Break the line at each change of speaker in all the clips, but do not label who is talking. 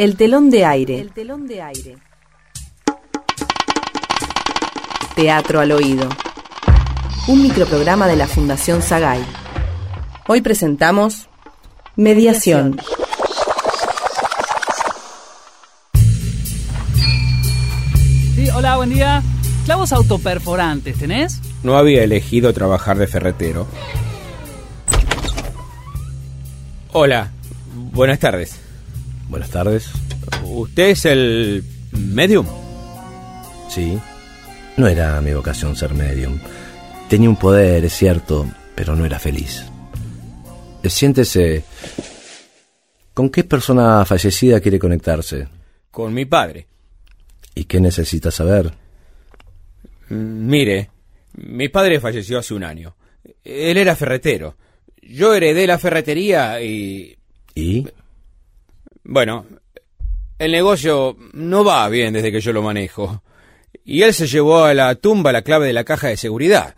El telón de aire. El telón de aire. Teatro al oído. Un microprograma de la Fundación Sagay. Hoy presentamos Mediación.
Sí, hola, buen día. Clavos autoperforantes, ¿tenés?
No había elegido trabajar de ferretero. Hola, buenas tardes.
Buenas tardes.
¿Usted es el medium?
Sí. No era mi vocación ser medium. Tenía un poder, es cierto, pero no era feliz. Siéntese. ¿Con qué persona fallecida quiere conectarse?
Con mi padre.
¿Y qué necesita saber?
Mm, Mire, mi padre falleció hace un año. Él era ferretero. Yo heredé la ferretería y...
¿Y?
Bueno, el negocio no va bien desde que yo lo manejo. Y él se llevó a la tumba la clave de la caja de seguridad.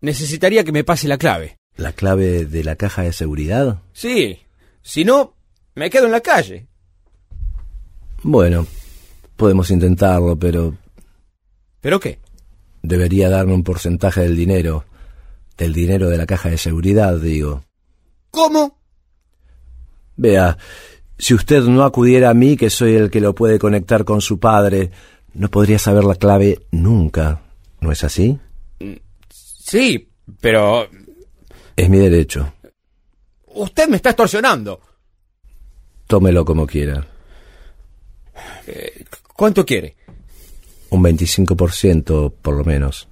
Necesitaría que me pase la clave.
¿La clave de la caja de seguridad?
Sí. Si no, me quedo en la calle.
Bueno, podemos intentarlo, pero
¿Pero qué?
debería darme un porcentaje del dinero. Del dinero de la caja de seguridad, digo.
¿Cómo?
Vea, si usted no acudiera a mí, que soy el que lo puede conectar con su padre, no podría saber la clave nunca. ¿No es así?
Sí, pero...
Es mi derecho.
Usted me está extorsionando.
Tómelo como quiera.
¿Cuánto quiere?
Un 25% por lo menos.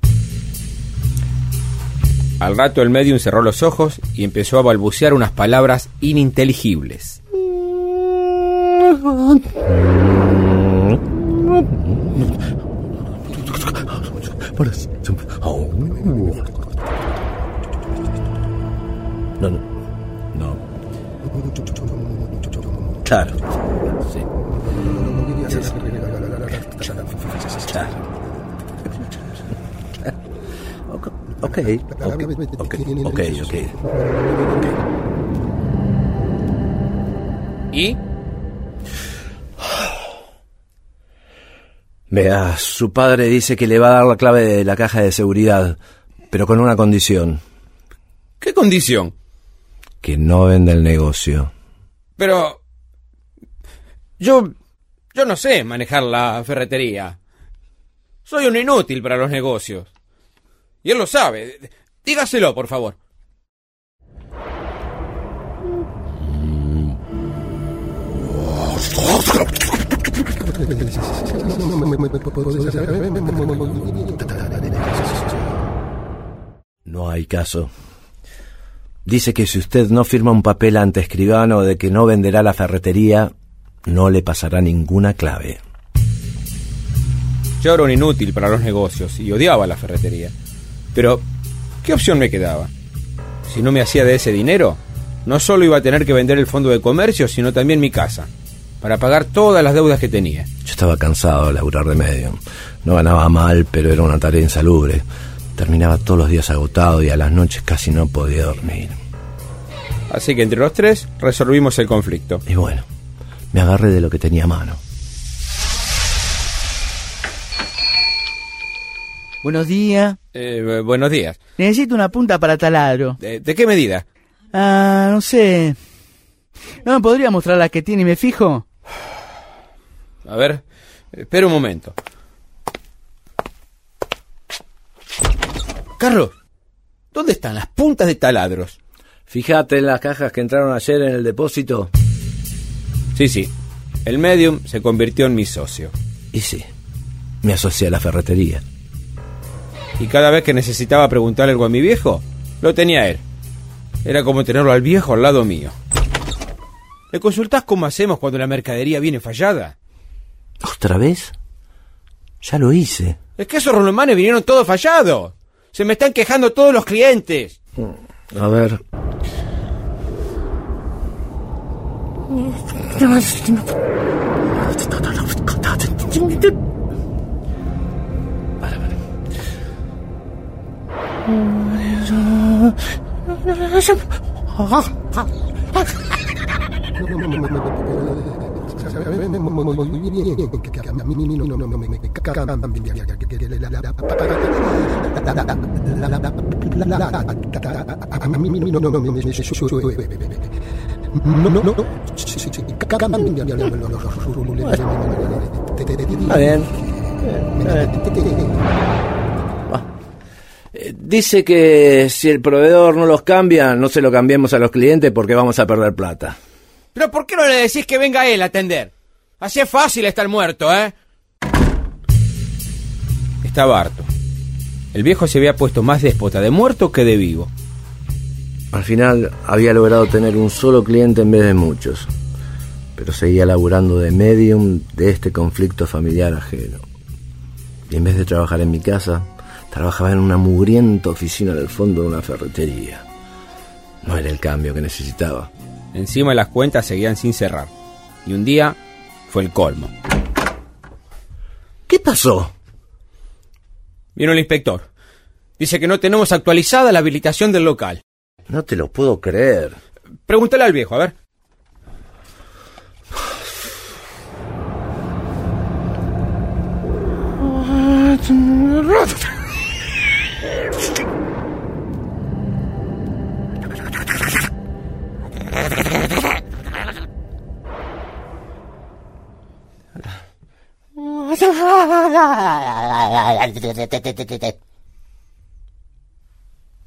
Al rato el medium cerró los ojos y empezó a balbucear unas palabras ininteligibles.
No, no. No. Claro. Sí. Claro. Ok, ok, ok, ok, ok.
¿Y?
Vea, su padre dice que le va a dar la clave de la caja de seguridad, pero con una condición,
¿Qué condición?
que no venda el negocio.
Pero... Yo... Yo no sé manejar la ferretería. Soy un inútil para los negocios. Y él lo sabe. Dígaselo, por favor.
No hay caso. Dice que si usted no firma un papel ante escribano de que no venderá la ferretería, no le pasará ninguna clave.
Yo era un inútil para los negocios y odiaba la ferretería. Pero, ¿qué opción me quedaba? Si no me hacía de ese dinero, no solo iba a tener que vender el fondo de comercio, sino también mi casa, para pagar todas las deudas que tenía.
Yo estaba cansado de laburar de medio. No ganaba mal, pero era una tarea insalubre. Terminaba todos los días agotado y a las noches casi no podía dormir.
Así que entre los tres resolvimos el conflicto.
Y bueno, me agarré de lo que tenía a mano.
Buenos días.
Eh, bu- buenos días.
Necesito una punta para taladro.
¿De, de qué medida?
Ah, no sé. ¿No me podría mostrar la que tiene y me fijo?
A ver, espera un momento. Carlos, ¿dónde están las puntas de taladros?
Fíjate en las cajas que entraron ayer en el depósito.
Sí, sí. El medium se convirtió en mi socio.
Y sí, me asocié a la ferretería.
Y cada vez que necesitaba preguntarle algo a mi viejo, lo tenía él. Era como tenerlo al viejo al lado mío. ¿Le consultás cómo hacemos cuando la mercadería viene fallada?
¿Otra vez? Ya lo hice.
Es que esos rolomanes vinieron todos fallados. Se me están quejando todos los clientes.
A ver. Para, para. Eh, Dice que si el proveedor no los cambia, no se lo cambiemos a los clientes porque vamos a perder plata.
Pero ¿por qué no le decís que venga él a atender? Así es fácil estar muerto, ¿eh? Estaba harto. El viejo se había puesto más déspota de muerto que de vivo.
Al final había logrado tener un solo cliente en vez de muchos, pero seguía laburando de medium de este conflicto familiar ajeno. Y en vez de trabajar en mi casa, trabajaba en una mugrienta oficina del fondo de una ferretería. No era el cambio que necesitaba.
Encima las cuentas seguían sin cerrar. Y un día fue el colmo.
¿Qué pasó?
Vino el inspector. Dice que no tenemos actualizada la habilitación del local.
No te lo puedo creer.
Pregúntale al viejo, a ver.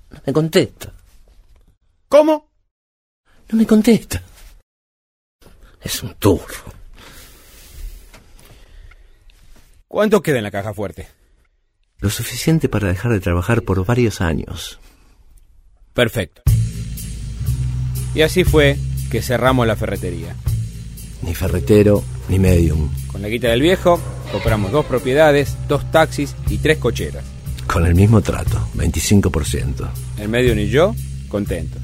No me contesta.
¿Cómo?
No me contesta. Es un turro.
¿Cuánto queda en la caja fuerte?
Lo suficiente para dejar de trabajar por varios años.
Perfecto. Y así fue que cerramos la ferretería.
Ni ferretero, ni medium.
Con la guita del viejo, compramos dos propiedades, dos taxis y tres cocheras.
Con el mismo trato, 25%.
El medio ni yo, contentos.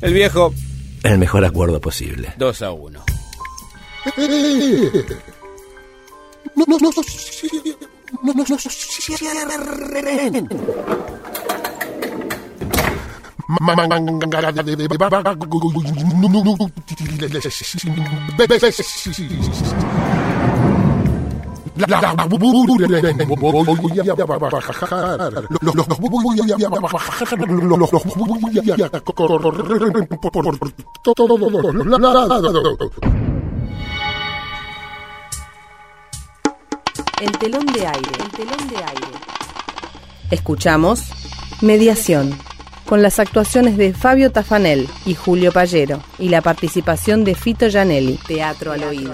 El viejo,
El mejor acuerdo posible.
2 a 1.
No, no, no, no, no, no, cierren. La voy a bajar. Los voy a bajar. Los voy a correr por todos los lados.
El telón de aire. El telón de aire. Escuchamos Mediación, con las actuaciones de Fabio Tafanel y Julio Pallero, y la participación de Fito Gianelli, Teatro al Oído.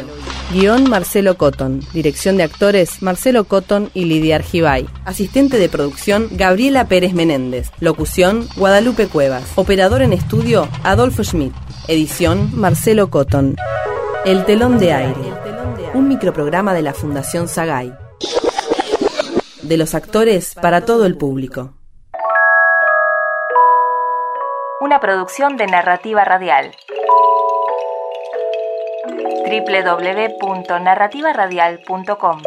Guión Marcelo Cotton, dirección de actores Marcelo Cotton y Lidia Argibay. Asistente de producción Gabriela Pérez Menéndez. Locución Guadalupe Cuevas. Operador en estudio Adolfo Schmidt. Edición Marcelo Cotton. El telón de aire. Un microprograma de la Fundación Sagay. De los actores para todo el público.
Una producción de narrativa radial. www.narrativaradial.com